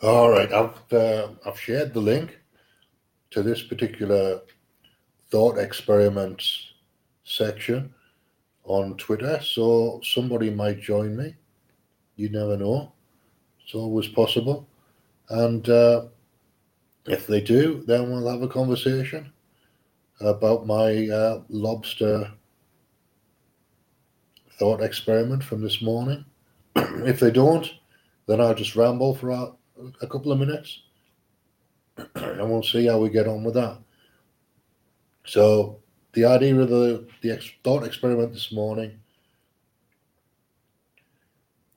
All right, I've uh, I've shared the link to this particular thought experiments section on Twitter, so somebody might join me. You never know; it's always possible. And uh, if they do, then we'll have a conversation about my uh, lobster thought experiment from this morning. if they don't, then I'll just ramble for a, couple of minutes and we'll see how we get on with that. So, the idea of the, the thought experiment this morning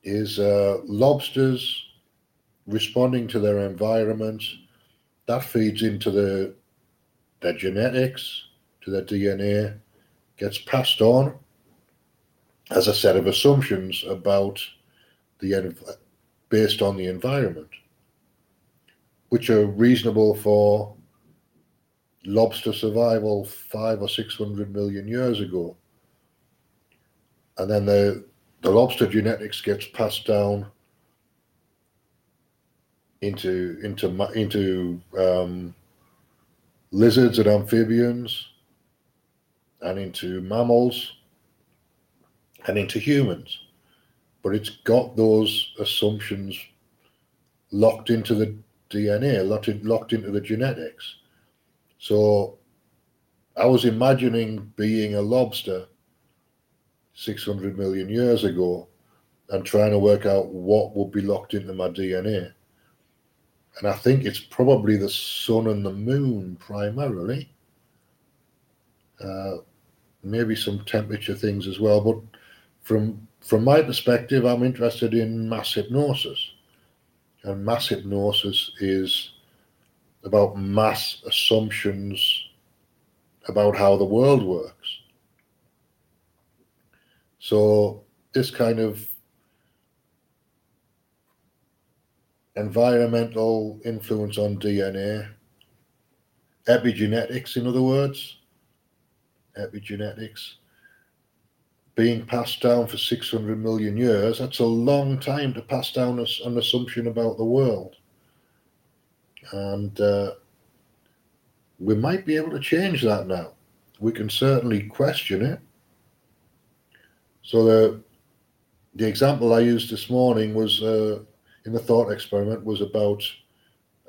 is uh, lobsters responding to their environment. That feeds into the their genetics, to their DNA, gets passed on as a set of assumptions about the based on the environment, which are reasonable for lobster survival five or six hundred million years ago. And then the the lobster genetics gets passed down into into into um, lizards and amphibians, and into mammals, and into humans. But it's got those assumptions locked into the DNA, locked, in, locked into the genetics. So I was imagining being a lobster 600 million years ago and trying to work out what would be locked into my DNA and I think it's probably the sun and the moon primarily. Uh, maybe some temperature things as well, but from from my perspective, I'm interested in mass hypnosis, and mass hypnosis is about mass assumptions about how the world works. So this kind of environmental influence on DNA, epigenetics, in other words, epigenetics, being passed down for 600 million years, that's a long time to pass down an assumption about the world. And uh, we might be able to change that now. We can certainly question it. So the the example I used this morning was uh, in the thought experiment was about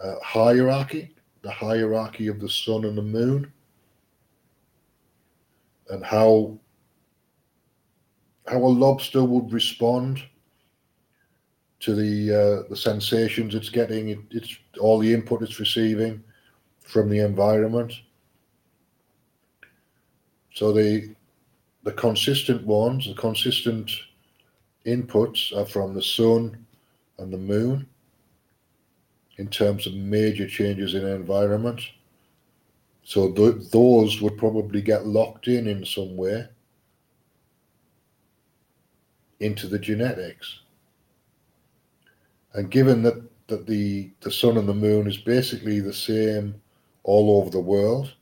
uh, hierarchy, the hierarchy of the sun and the moon, and how how a lobster would respond to the uh, the sensations it's getting, it, it's all the input it's receiving from the environment. So the the consistent ones, the consistent inputs are from the sun, and the moon in terms of major changes in environment. So th- those would probably get locked in in some way into the genetics. And given that, that the, the sun and the moon is basically the same all over the world,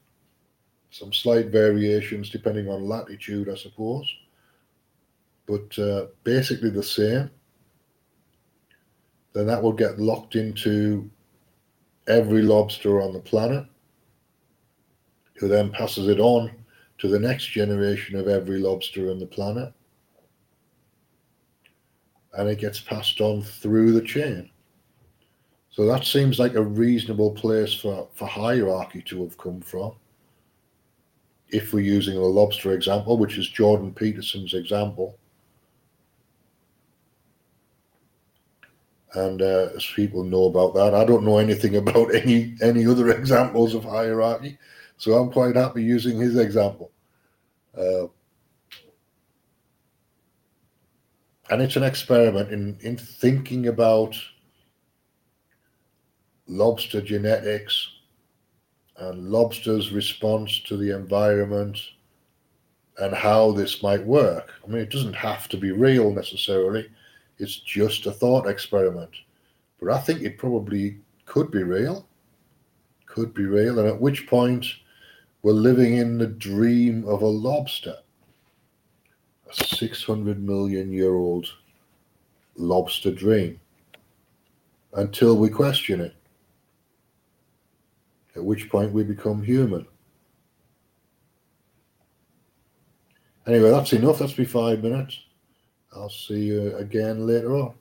some slight variations depending on latitude, I suppose, but uh, basically the same then that will get locked into every lobster on the planet, who then passes it on to the next generation of every lobster on the planet. And it gets passed on through the chain. So that seems like a reasonable place for, for hierarchy to have come from. If we're using the lobster example, which is Jordan Peterson's example, and uh, as people know about that, I don't know anything about any any other examples of hierarchy, so I'm quite happy using his example. Uh, and it's an experiment in in thinking about lobster genetics and lobsters' response to the environment and how this might work. I mean, it doesn't have to be real necessarily it's just a thought experiment. But I think it probably could be real. Could be real. And at which point we're living in the dream of a lobster. A 600 million year old lobster dream. until we question it. At which point we become human. Anyway, that's enough. That's be five minutes. I'll see you again later on.